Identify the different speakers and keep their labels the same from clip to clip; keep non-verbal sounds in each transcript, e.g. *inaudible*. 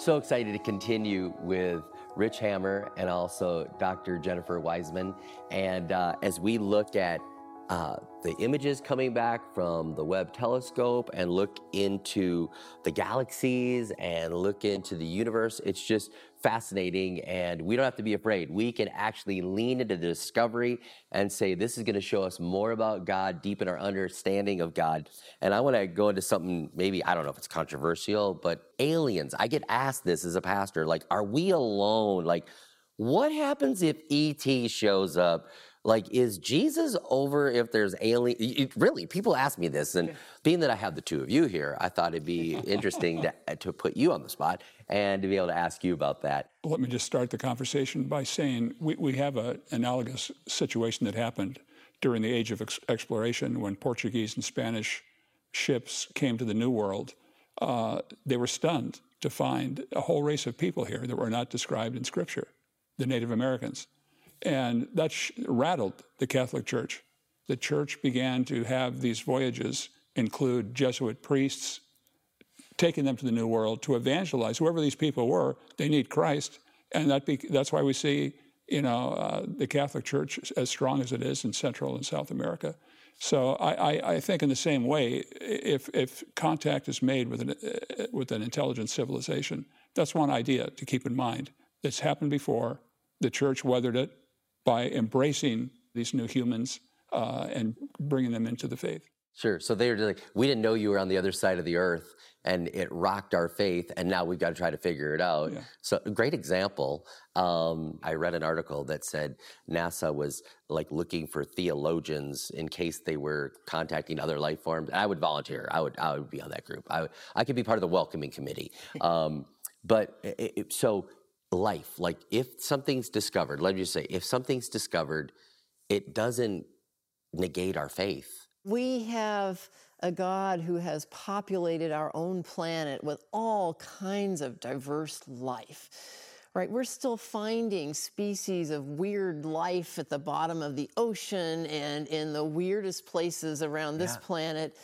Speaker 1: So excited to continue with Rich Hammar and also Dr. Jennifer Wiseman. And uh, as we look at uh, the images coming back from the Webb telescope and look into the galaxies and look into the universe. It's just fascinating, and we don't have to be afraid. We can actually lean into the discovery and say, This is going to show us more about God, deepen our understanding of God. And I want to go into something maybe, I don't know if it's controversial, but aliens. I get asked this as a pastor like, Are we alone? Like, what happens if ET shows up? Like is jesus over if there's alien it, really people ask me this and being that i have the two of you here i thought it'd be *laughs* interesting to, uh, to put you on the spot and to be able to ask you about that.
Speaker 2: Let me just start the conversation by saying we, we have an analogous situation that happened during the age of ex- exploration when portuguese and spanish ships came to the new world. Uh, they were stunned to find a whole race of people here that were not described in scripture the native americans and that sh- rattled the Catholic Church. The church began to have these voyages include Jesuit priests, taking them to the New World to evangelize. Whoever these people were, they need Christ. And that be- that's why we see you know, uh, the Catholic Church as strong as it is in Central and South America. So I, I, I think in the same way, if, if contact is made with an, uh, with an intelligent civilization, that's one idea to keep in mind. It's happened before. The church weathered it by embracing these new humans uh, and bringing them into the faith.
Speaker 1: Sure. So they were like, we didn't know you were on the other side of the earth, and it rocked our faith, and now we've got to try to figure it out. Yeah. So, a great example. Um, I read an article that said NASA was like looking for theologians in case they were contacting other life forms. I would volunteer. I would. I would be on that group. I, I could be part of the welcoming committee. *laughs* Um, but it, it, so life. Like if something's discovered, let me just say, if something's discovered, it doesn't negate our faith.
Speaker 3: We have a God who has populated our own planet with all kinds of diverse life. Right, we're still finding species of weird life at the bottom of the ocean and in the weirdest places around this yeah. planet.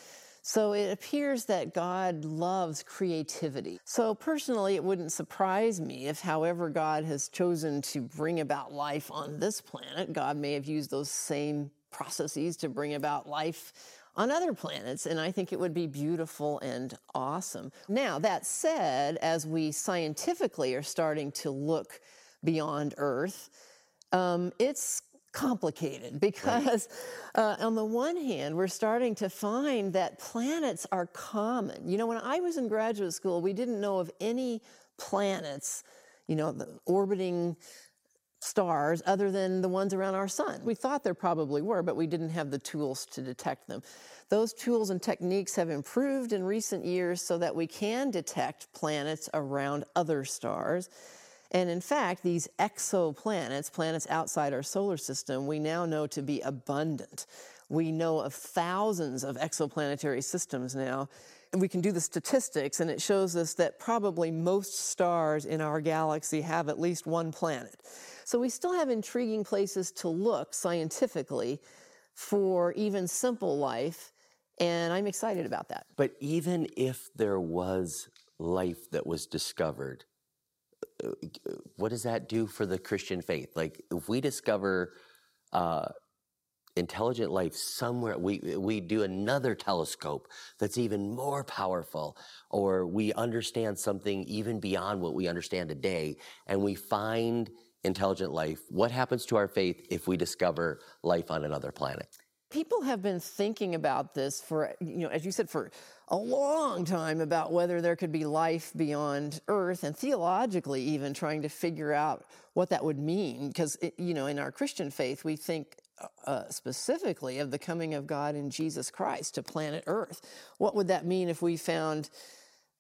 Speaker 3: So it appears that God loves creativity. So personally, it wouldn't surprise me if, however, God has chosen to bring about life on this planet, God may have used those same processes to bring about life on other planets, and I think it would be beautiful and awesome. Now, that said, as we scientifically are starting to look beyond Earth, um, it's complicated because, right. uh, on the one hand, we're starting to find that planets are common. You know, when I was in graduate school, we didn't know of any planets, you know, orbiting stars other than the ones around our sun. We thought there probably were, but we didn't have the tools to detect them. Those tools and techniques have improved in recent years so that we can detect planets around other stars. And in fact, these exoplanets, planets outside our solar system, we now know to be abundant. We know of thousands of exoplanetary systems now. And we can do the statistics, and it shows us that probably most stars in our galaxy have at least one planet. So we still have intriguing places to look scientifically for even simple life, and I'm excited about that.
Speaker 1: But even if there was life that was discovered, what does that do for the Christian faith? Like, if we discover uh, intelligent life somewhere, we we do another telescope that's even more powerful, or we understand something even beyond what we understand today, and we find intelligent life. What happens to our faith if we discover life on another planet?
Speaker 3: People have been thinking about this for, you know, as you said, for a long time about whether there could be life beyond Earth, and theologically, even trying to figure out what that would mean. Because, you know, in our Christian faith, we think uh, uh, specifically of the coming of God in Jesus Christ to planet Earth. What would that mean if we found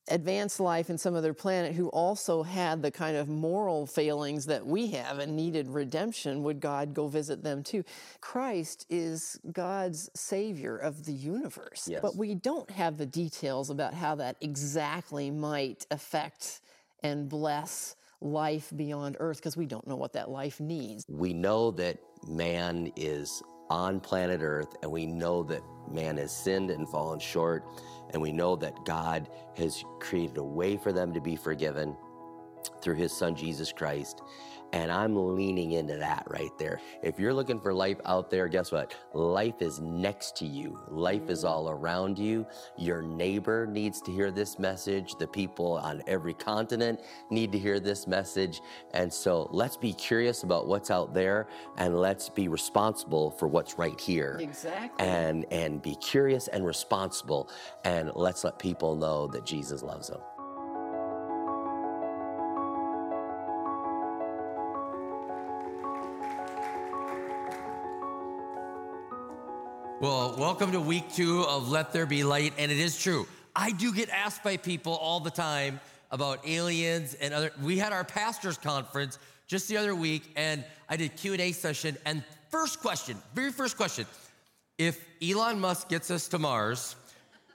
Speaker 3: advanced life in some other planet who also had the kind of moral failings that we have and needed redemption, would God go visit them too? Christ is God's savior of the universe.
Speaker 4: Yes.
Speaker 3: But we don't have the details about how that exactly might affect and bless life beyond earth because we don't know what that life needs.
Speaker 4: We know that man is on planet Earth, and we know that man has sinned and fallen short, and we know that God has created a way for them to be forgiven through his son Jesus Christ. And I'm leaning into that right there. If you're looking for life out there, guess what? Life is next to you. Life is all around you. Your neighbor needs to hear this message. The people on every continent need to hear this message. And so let's be curious about what's out there and let's be responsible for what's right here.
Speaker 3: Exactly.
Speaker 4: And and be curious and responsible and let's let people know that Jesus loves them.
Speaker 1: Well, welcome to week two of Let There Be Light. And it is true. I do get asked by people all the time about aliens and other. We had our pastors conference just the other week, and I did Q&A session. And first question, very first question, if Elon Musk gets us to Mars,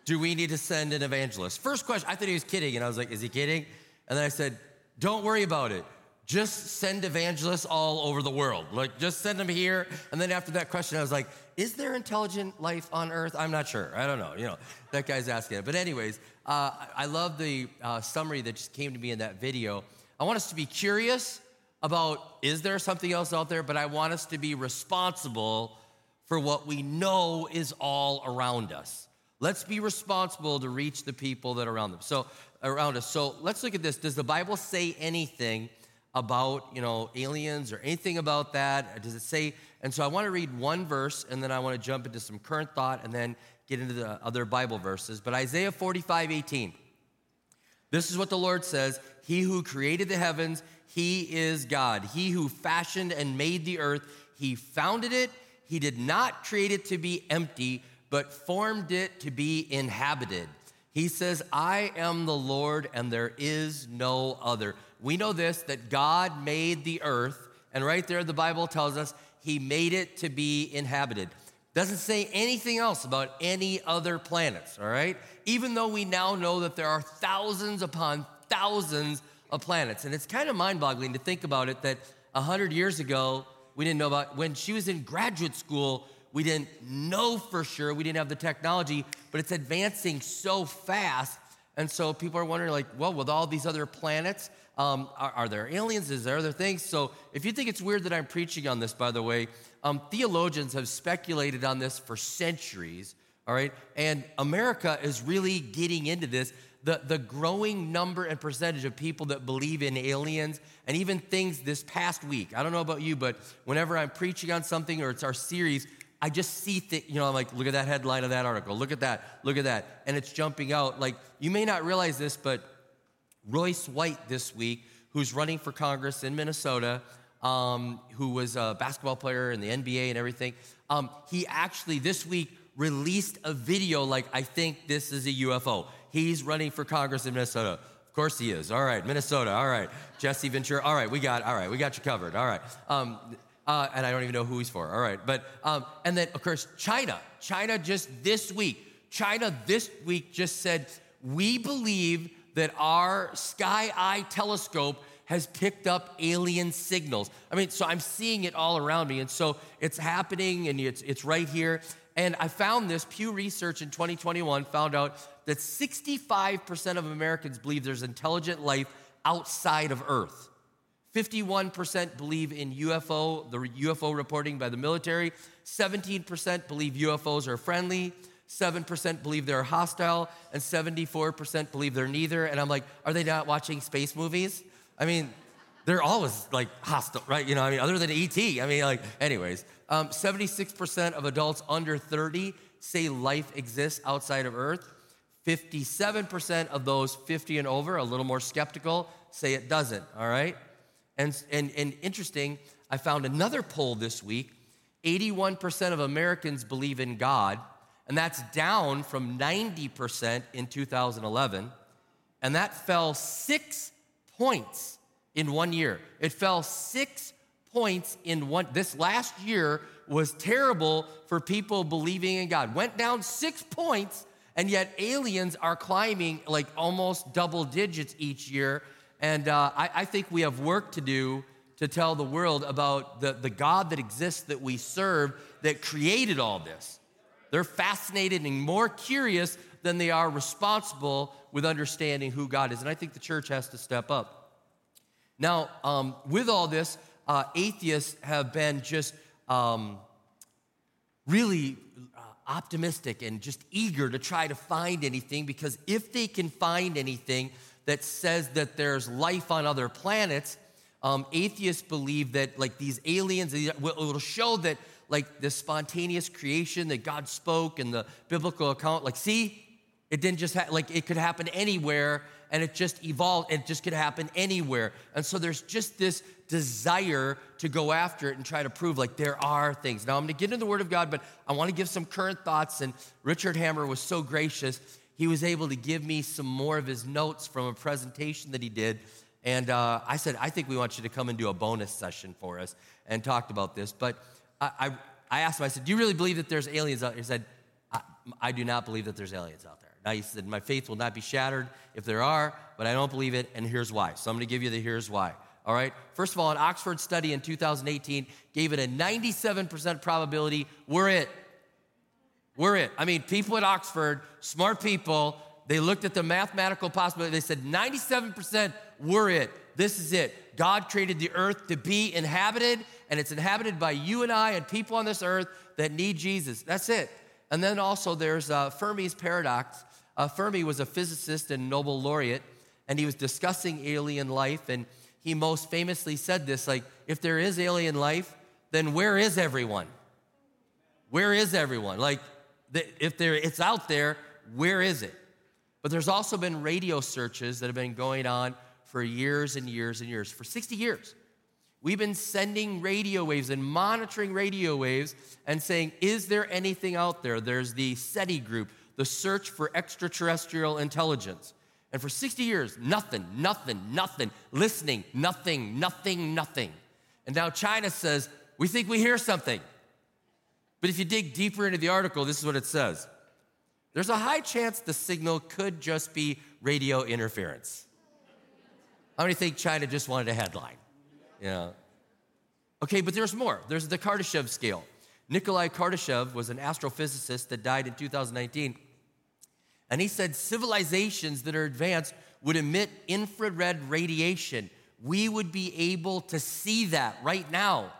Speaker 1: do we need to send an evangelist? First question, I thought he was kidding. And I was like, is he kidding? And then I said, don't worry about it just send evangelists all over the world. Like, just send them here. And then after that question, I was like, is there intelligent life on Earth? I'm not sure. I don't know. You know, that guy's asking it. But, anyways, uh, I love the uh, summary that just came to me in that video. I want us to be curious about is there something else out there, but I want us to be responsible for what we know is all around us. Let's be responsible to reach the people that are around them. So around us. So let's look at this. Does the Bible say anything about, you know, aliens or anything about that? Does it say? And so I want to read one verse and then I want to jump into some current thought and then get into the other Bible verses. But Isaiah 45, 18. This is what the Lord says He who created the heavens, He is God. He who fashioned and made the earth, He founded it. He did not create it to be empty, but formed it to be inhabited. He says, I am the Lord and there is no other. We know this that God made the earth, and right there the Bible tells us he made it to be inhabited. Doesn't say anything else about any other planets, all right? Even though we now know that there are thousands upon thousands of planets. And it's kind of mind boggling to think about it that 100 years ago, we didn't know about, when she was in graduate school, we didn't know for sure. We didn't have the technology, but it's advancing so fast. And so people are wondering, like, well, with all these other planets, um, are, are, there aliens? Is there other things? So if you think it's weird that I'm preaching on this, by the way, um, theologians have speculated on this for centuries, all right? And America is really getting into this. The, the growing number and percentage of people that believe in aliens and even things this past week. I don't know about you, but whenever I'm preaching on something or it's our series, I just see things, you know, I'm like, look at that headline of that article, look at that, look at that. And it's jumping out. Like, you may not realize this, but Royce White this week, who's running for Congress in Minnesota, um, who was a basketball player in the NBA and everything, um, he actually this week released a video like, I think this is a UFO. He's running for Congress in Minnesota. Of course he is. All right, Minnesota. All right, Jesse Ventura. All right, we got. All right, we got you covered. All right. Um, uh, and I don't even know who he's for. All right. But, um, and then, of course, China. China just this week, China this week just said, we believe that our Sky Eye telescope has picked up alien signals. I mean, so I'm seeing it all around me. And so it's happening and it's, it's right here. And I found this Pew Research in 2021 found out that 65% of Americans believe there's intelligent life outside of Earth. 51% believe in UFO, the UFO reporting by the military. 17% believe UFOs are friendly. 7% believe they're hostile. And 74% believe they're neither. And I'm like, are they not watching space movies? I mean, they're always like hostile, right? You know, I mean, other than ET. I mean, like, anyways, um, 76% of adults under 30 say life exists outside of Earth. 57% of those 50 and over, a little more skeptical, say it doesn't, all right? And, and, and interesting, I found another poll this week 81% of Americans believe in God, and that's down from 90% in 2011. and that fell six points in one year. It fell six points in one. This last year was terrible for people believing in God. Went down six points, and yet aliens are climbing like almost double digits each year. And uh, I, I think we have work to do to tell the world about the, the God that exists that we serve that created all this. They're fascinated and more curious than they are responsible with understanding who God is. And I think the church has to step up. Now, um, with all this, uh, atheists have been just um, really uh, optimistic and just eager to try to find anything because if they can find anything that says that there's life on other planets, um, atheists believe that like these aliens, it'll show that like the spontaneous creation that God spoke in the biblical account, like see, it didn't just ha- like it could happen anywhere and it just evolved. It just could happen anywhere. And so there's just this desire to go after it and try to prove like there are things. Now I'm going to get into the Word of God, but I want to give some current thoughts. And Richard Hammar was so gracious. He was able to give me some more of his notes from a presentation that he did. And uh, I said, I think we want you to come and do a bonus session for us and talked about this. But I, I, I asked him, I said, Do you really believe that there's aliens out there? He said, I, I do not believe that there's aliens out there. Now, he said, My faith will not be shattered if there are, but I don't believe it, and here's why. So I'm going to give you the here's why. All right? First of all, an Oxford study in 2018 gave it a 97% probability we're it. We're it. I mean, people at Oxford, smart people, they looked at the mathematical possibility. They said 97% we're it. This is it. God created the earth to be inhabited, and it's inhabited by you and I and people on this earth that need Jesus. That's it. And then also there's uh, Fermi's paradox. Uh, Fermi was a physicist and Nobel laureate, and he was discussing alien life. And he most famously said this like, if there is alien life, then where is everyone? Where is everyone? Like, if there, it's out there, where is it? But there's also been radio searches that have been going on for years and years and years, for 60 years. We've been sending radio waves and monitoring radio waves and saying, is there anything out there? There's the SETI group, the Search for Extraterrestrial Intelligence. And for 60 years, nothing, nothing, nothing, listening, nothing, nothing, nothing. And now China says, we think we hear something. But if you dig deeper into the article, this is what it says there's a high chance the signal could just be radio interference. How many think China just wanted a headline? Yeah. Okay, but there's more. There's the Kardashev scale. Nikolai Kardashev was an astrophysicist that died in 2019. And he said civilizations that are advanced would emit infrared radiation. We would be able to see that right now.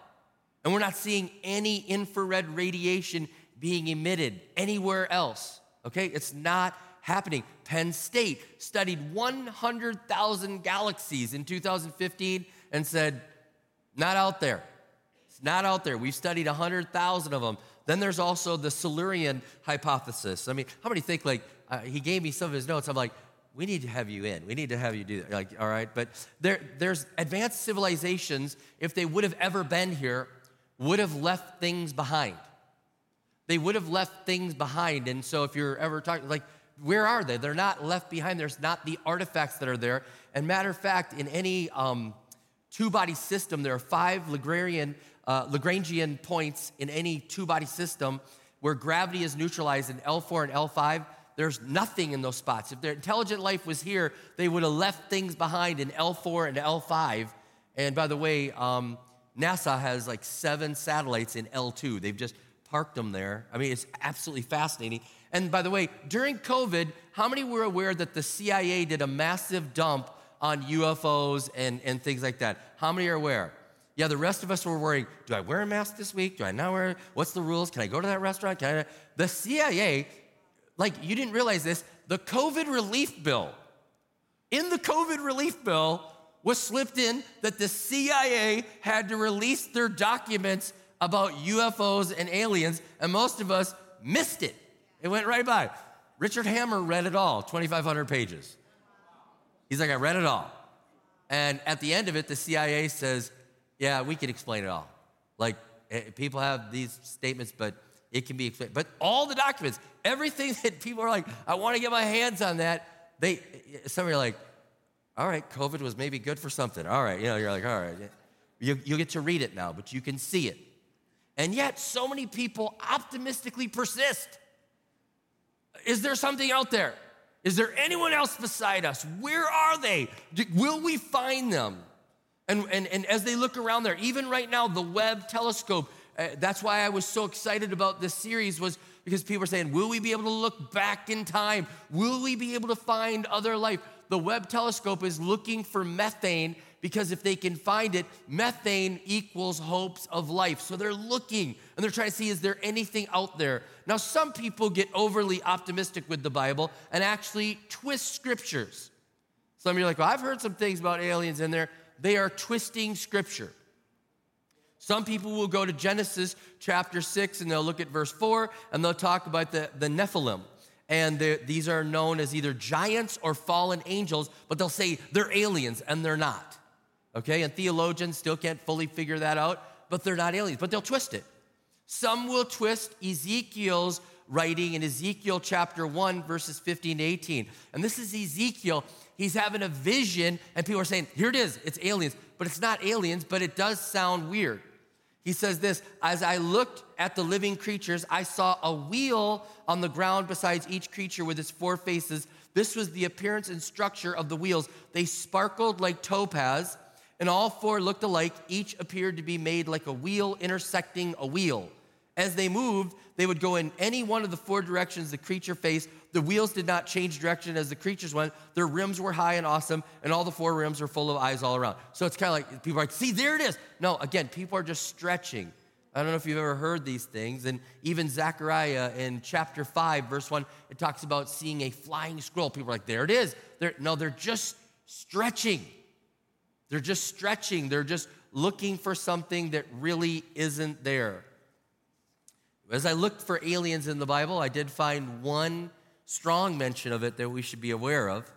Speaker 1: And we're not seeing any infrared radiation being emitted anywhere else. Okay? It's not happening. Penn State studied 100,000 galaxies in 2015 and said, not out there. It's not out there. We've studied 100,000 of them. Then there's also the Silurian hypothesis. I mean, how many think like, uh, he gave me some of his notes. I'm like, we need to have you in. We need to have you do that. Like, all right. But there, there's advanced civilizations, if they would have ever been here, would have left things behind. They would have left things behind. And so if you're ever talking, like, where are they? They're not left behind. There's not the artifacts that are there. And matter of fact, in any um, two body system, there are five Lagrangian, uh, Lagrangian points in any two body system where gravity is neutralized in L4 and L5. There's nothing in those spots. If their intelligent life was here, they would have left things behind in L4 and L5. And by the way, um, NASA has like seven satellites in L2. They've just parked them there. I mean, it's absolutely fascinating. And by the way, during COVID, how many were aware that the CIA did a massive dump on UFOs and, and things like that. How many are aware? Yeah, the rest of us were worrying do I wear a mask this week? Do I not wear What's the rules? Can I go to that restaurant? Can I? The CIA, like you didn't realize this, the COVID relief bill, in the COVID relief bill was slipped in that the CIA had to release their documents about UFOs and aliens, and most of us missed it. It went right by. Richard Hammar read it all, 2,500 pages. He's like, I read it all. And at the end of it, the CIA says, Yeah, we can explain it all. Like, eh, people have these statements, but it can be explained. But all the documents, everything *laughs* that people are like, I want to get my hands on that, They, some are like, all right, COVID was maybe good for something. All right, you know, you're like, all right, you, you get to read it now, but you can see it. And yet, so many people optimistically persist. Is there something out there? Is there anyone else beside us? Where are they? Will we find them? And, and, and as they look around there, even right now, the Webb telescope, uh, that's why I was so excited about this series, was because people are saying, Will we be able to look back in time? Will we be able to find other life? The Webb telescope is looking for methane because if they can find it, methane equals hopes of life. So they're looking and they're trying to see is there anything out there? Now, some people get overly optimistic with the Bible and actually twist scriptures. Some of you are like, well, I've heard some things about aliens in there. They are twisting scripture. Some people will go to Genesis chapter 6 and they'll look at verse 4 and they'll talk about the, the Nephilim. And these are known as either giants or fallen angels, but they'll say they're aliens and they're not okay? And theologians still can't fully figure that out, but they're not aliens, but they'll twist it. Some will twist Ezekiel's writing in Ezekiel chapter 1, verses 15 to 18. And this is Ezekiel. He's having a vision, and people are saying, Here it is, it's aliens. But it's not aliens, but it does sound weird. He says this As I looked at the living creatures, I saw a wheel on the ground besides each creature with its four faces. This was the appearance and structure of the wheels. They sparkled like topaz and all four looked alike. Each appeared to be made like a wheel intersecting a wheel. As they moved, they would go in any one of the four directions the creature faced. The wheels did not change direction as the creatures went. Their rims were high and awesome, and all the four rims were full of eyes all around. So it's kind of like people are like, see, there it is. No, again, people are just stretching. I don't know if you've ever heard these things. And even Zechariah in chapter 5, verse 1, it talks about seeing a flying scroll. People are like, there it is. They're, no, they're just stretching. They're just stretching, they're just looking for something that really isn't there. As I looked for aliens in the Bible, I did find one strong mention of it that we should be aware of.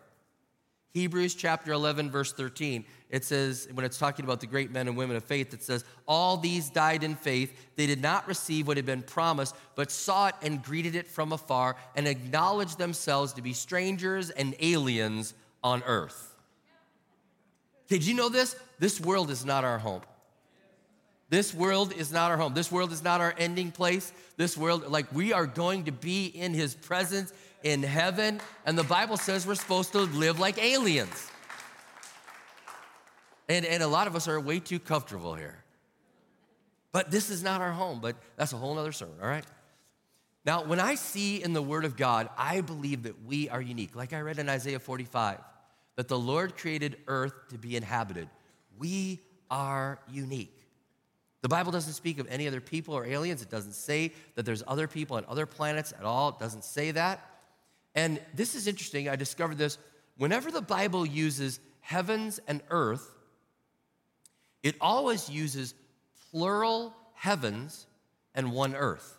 Speaker 1: Hebrews chapter 11, verse 13. It says, when it's talking about the great men and women of faith, it says, All these died in faith. They did not receive what had been promised, but saw it and greeted it from afar and acknowledged themselves to be strangers and aliens on earth. Did you know this? This world is not our home. This world is not our home. This world is not our ending place. This world, like we are going to be in his presence in heaven. And the Bible says we're supposed to live like aliens. And, and a lot of us are way too comfortable here. But this is not our home, but that's a whole other sermon, all right? Now, when I see in the Word of God, I believe that we are unique. Like I read in Isaiah 45 that the Lord created earth to be inhabited. We are unique. The Bible doesn't speak of any other people or aliens. It doesn't say that there's other people on other planets at all. It doesn't say that. And this is interesting. I discovered this. Whenever the Bible uses heavens and earth, it always uses plural heavens and one earth.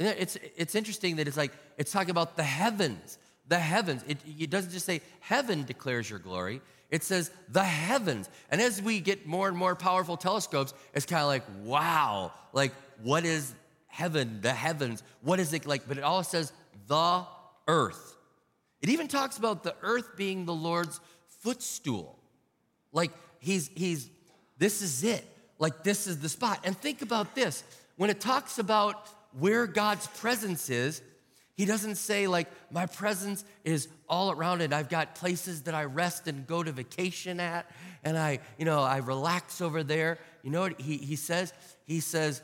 Speaker 1: It's, it's interesting that it's like, it's talking about the heavens the heavens. It, it doesn't just say heaven declares your glory, it says the heavens. And as we get more and more powerful telescopes, it's kind of like, wow, like what is heaven, the heavens? What is it like? But it all says the earth. It even talks about the earth being the Lord's footstool. Like he's, he's, this is it. Like this is the spot. And think about this when it talks about where God's presence is, he doesn't say, like, my presence is all around it. I've got places that I rest and go to vacation at, and I, you know, I relax over there. You know what he, he says? He says,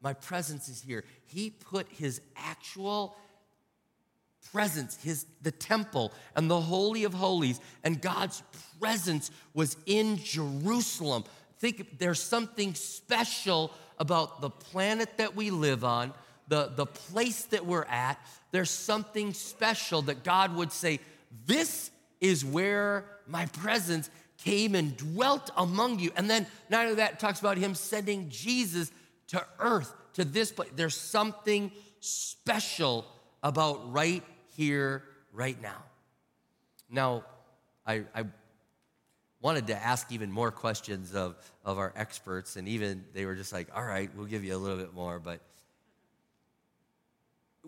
Speaker 1: my presence is here. He put his actual presence, his the temple and the holy of holies, and God's presence was in Jerusalem. Think there's something special about the planet that we live on, the, the place that we're at, there's something special that God would say, This is where my presence came and dwelt among you. And then, not only that, talks about him sending Jesus to earth, to this place. There's something special about right here, right now. Now, I, I wanted to ask even more questions of, of our experts, and even they were just like, all right, we'll give you a little bit more, but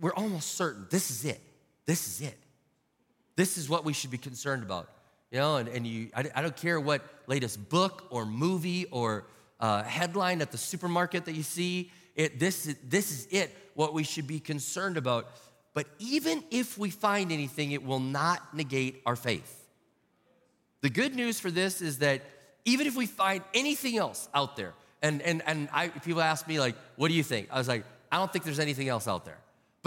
Speaker 1: we're almost certain this is it. This is it. this is what we should be concerned about. You know, and, and you, I, I don't care what latest book or movie or uh, headline at the supermarket that you see. It, this, this is it, what we should be concerned about. But even if we find anything, it will not negate our faith. The good news for this is that even if we find anything else out there, and, and, and I, people ask me, like, what do you think? I was like, I don't think there's anything else out there.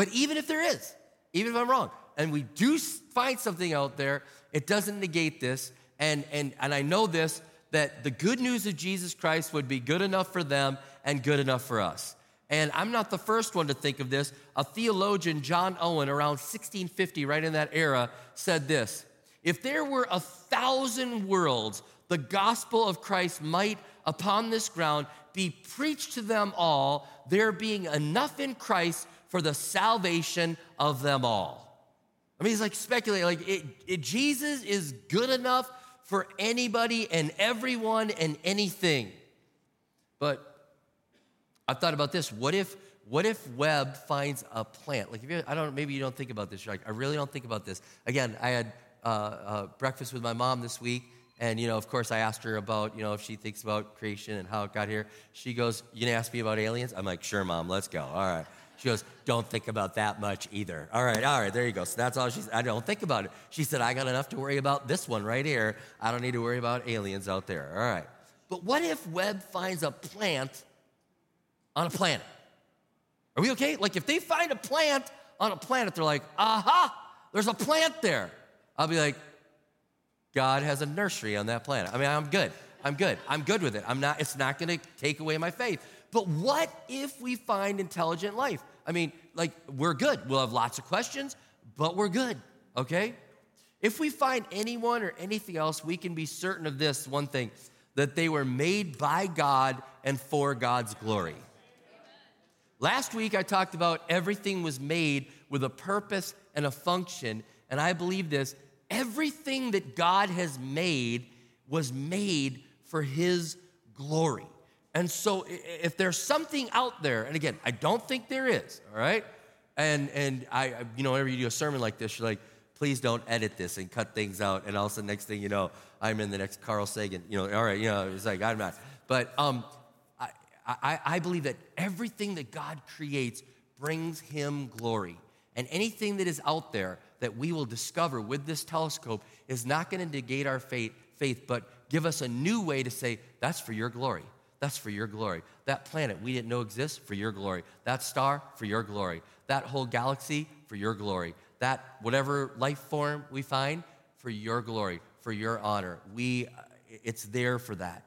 Speaker 1: But even if there is, even if I'm wrong, and we do find something out there, it doesn't negate this. And, and, and I know this that the good news of Jesus Christ would be good enough for them and good enough for us. And I'm not the first one to think of this. A theologian, John Owen, around 1650, right in that era, said this If there were a thousand worlds, the gospel of Christ might upon this ground be preached to them all, there being enough in Christ for the salvation of them all. I mean, he's like speculating, like it, it, Jesus is good enough for anybody and everyone and anything. But I've thought about this. What if, what if Webb finds a plant? Like, if you, I don't, maybe you don't think about this. You're like, I really don't think about this. Again, I had uh, uh, breakfast with my mom this week, and you know, of course, I asked her about, you know, if she thinks about creation and how it got here. She goes, "You gonna ask me about aliens?" I'm like, "Sure, mom. Let's go." All right. She goes, Don't think about that much either. All right, all right, there you go. So that's all she's, I don't think about it. She said, I got enough to worry about this one right here. I don't need to worry about aliens out there. All right. But what if Webb finds a plant on a planet? Are we okay? Like if they find a plant on a planet, they're like, aha, there's a plant there. I'll be like, God has a nursery on that planet. I mean, I'm good. I'm good. I'm good with it. I'm not, it's not gonna take away my faith. But what if we find intelligent life? I mean, like, we're good. We'll have lots of questions, but we're good, okay? If we find anyone or anything else, we can be certain of this one thing that they were made by God and for God's glory. Last week, I talked about everything was made with a purpose and a function, and I believe this everything that God has made was made for His glory. And so if there's something out there, and again, I don't think there is, all right? And and I, you know, whenever you do a sermon like this, you're like, please don't edit this and cut things out. And also next thing you know, I'm in the next Carl Sagan. You know, all right, you know, it's like I'm not. But um, I, I, I believe that everything that God creates brings him glory. And anything that is out there that we will discover with this telescope is not going to negate our faith, faith, but give us a new way to say, that's for your glory. That's for your glory. That planet we didn't know exists, for your glory. That star, for your glory. That whole galaxy, for your glory. That whatever life form we find, for your glory, for your honor. We, uh, it's there for that.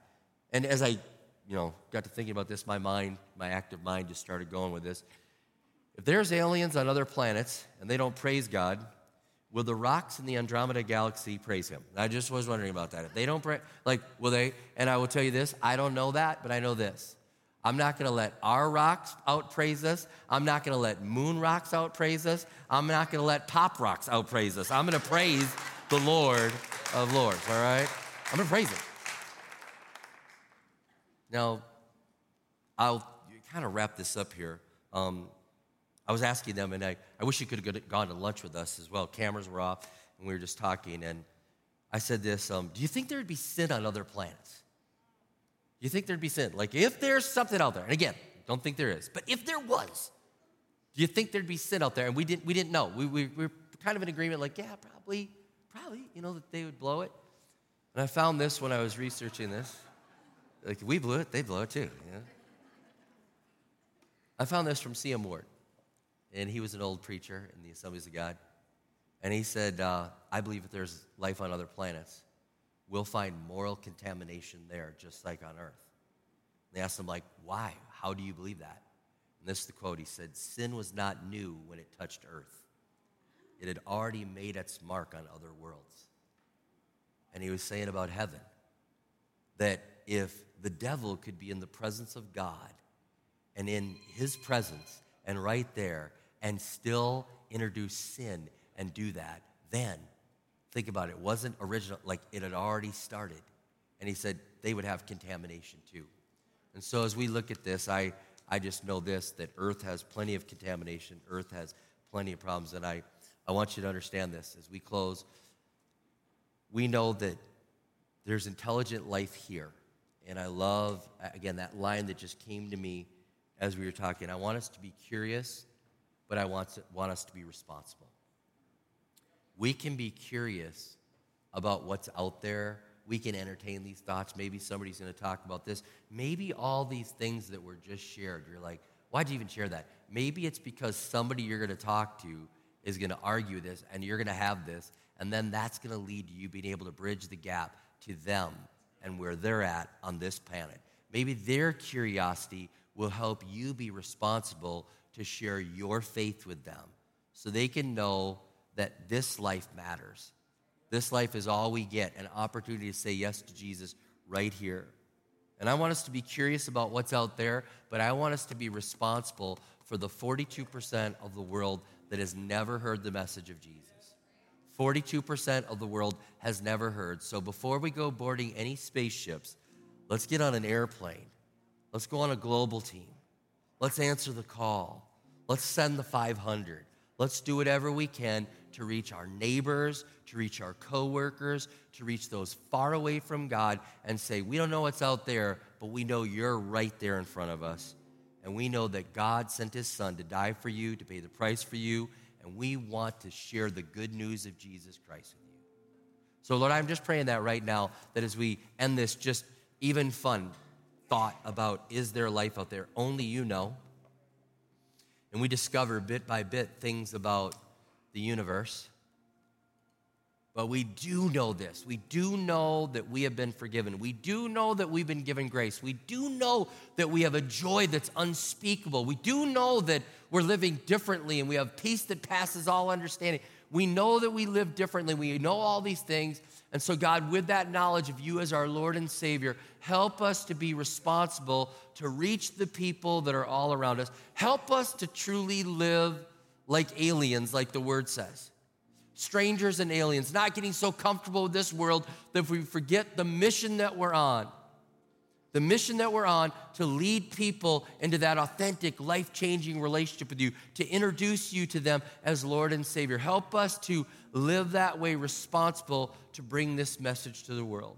Speaker 1: And as I, you know, got to thinking about this, my mind, my active mind just started going with this. If there's aliens on other planets and they don't praise God, Will the rocks in the Andromeda galaxy praise him? I just was wondering about that. If they don't pray, like, will they? And I will tell you this I don't know that, but I know this. I'm not going to let our rocks outpraise us. I'm not going to let moon rocks outpraise us. I'm not going to let pop rocks outpraise us. I'm going to praise the Lord of Lords, all right? I'm going to praise him. Now, I'll kind of wrap this up here. Um, I was asking them, and I, I wish you could have gone to lunch with us as well. Cameras were off, and we were just talking. And I said this um, Do you think there'd be sin on other planets? You think there'd be sin? Like, if there's something out there, and again, don't think there is, but if there was, do you think there'd be sin out there? And we didn't, we didn't know. We, we, we were kind of in agreement, like, yeah, probably, probably, you know, that they would blow it. And I found this when I was researching this. Like, we blew it, they blow it too. I found this from C.M. Ward and he was an old preacher in the Assemblies of God. And he said, uh, I believe if there's life on other planets, we'll find moral contamination there, just like on Earth. And they asked him, like, why? How do you believe that? And this is the quote. He said, Sin was not new when it touched Earth. It had already made its mark on other worlds. And he was saying about heaven that if the devil could be in the presence of God and in his presence and right there and still introduce sin and do that, then think about it, it wasn't original, like it had already started. And he said they would have contamination too. And so as we look at this, I, I just know this that Earth has plenty of contamination, Earth has plenty of problems. And I, I want you to understand this as we close. We know that there's intelligent life here. And I love, again, that line that just came to me as we were talking. I want us to be curious, but I want, to, want us to be responsible. We can be curious about what's out there. We can entertain these thoughts. Maybe somebody's going to talk about this. Maybe all these things that were just shared, you're like, why'd you even share that? Maybe it's because somebody you're going to talk to is going to argue this and you're going to have this, and then that's going to lead to you being able to bridge the gap to them and where they're at on this planet. Maybe their curiosity will help you be responsible to share your faith with them so they can know that this life matters. This life is all we get an opportunity to say yes to Jesus right here. And I want us to be curious about what's out there, but I want us to be responsible for the 42% of the world that has never heard the message of Jesus. 42% of the world has never heard. So before we go boarding any spaceships, let's get on an airplane. Let's go on a global team. Let's answer the call. Let's send the 500. Let's do whatever we can to reach our neighbors, to reach our coworkers, to reach those far away from God and say, We don't know what's out there, but we know you're right there in front of us. And we know that God sent his son to die for you, to pay the price for you, and we want to share the good news of Jesus Christ with you. So, Lord, I'm just praying that right now, that as we end this just even fun thought about is there life out there, only you know. And we discover bit by bit things about the universe. But we do know this. We do know that we have been forgiven. We do know that we've been given grace. We do know that we have a joy that's unspeakable. We do know that we're living differently and we have peace that passes all understanding. We know that we live differently. We know all these things. And so, God, with that knowledge of you as our Lord and Savior, help us to be responsible to reach the people that are all around us. Help us to truly live like aliens, like the word says. Strangers and aliens, not getting so comfortable with this world that we forget the mission that we're on. The mission that we're on to lead people into that authentic, life changing relationship with you, to introduce you to them as Lord and Savior. Help us to live that way, responsible to bring this message to the world.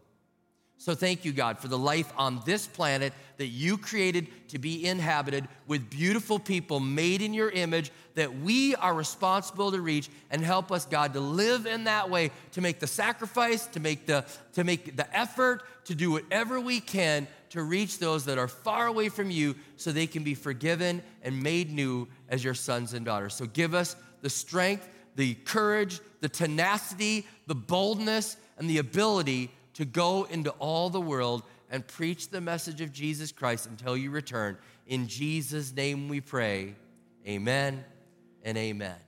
Speaker 1: So thank you, God, for the life on this planet that you created to be inhabited with beautiful people made in your image that we are responsible to reach and help us, God, to live in that way, to make the sacrifice, to make the, to make the effort, to do whatever we can to reach those that are far away from you so they can be forgiven and made new as your sons and daughters. So give us the strength, the courage, the tenacity, the boldness, and the ability to go into all the world and preach the message of Jesus Christ until you return. In Jesus' name we pray. Amen and amen.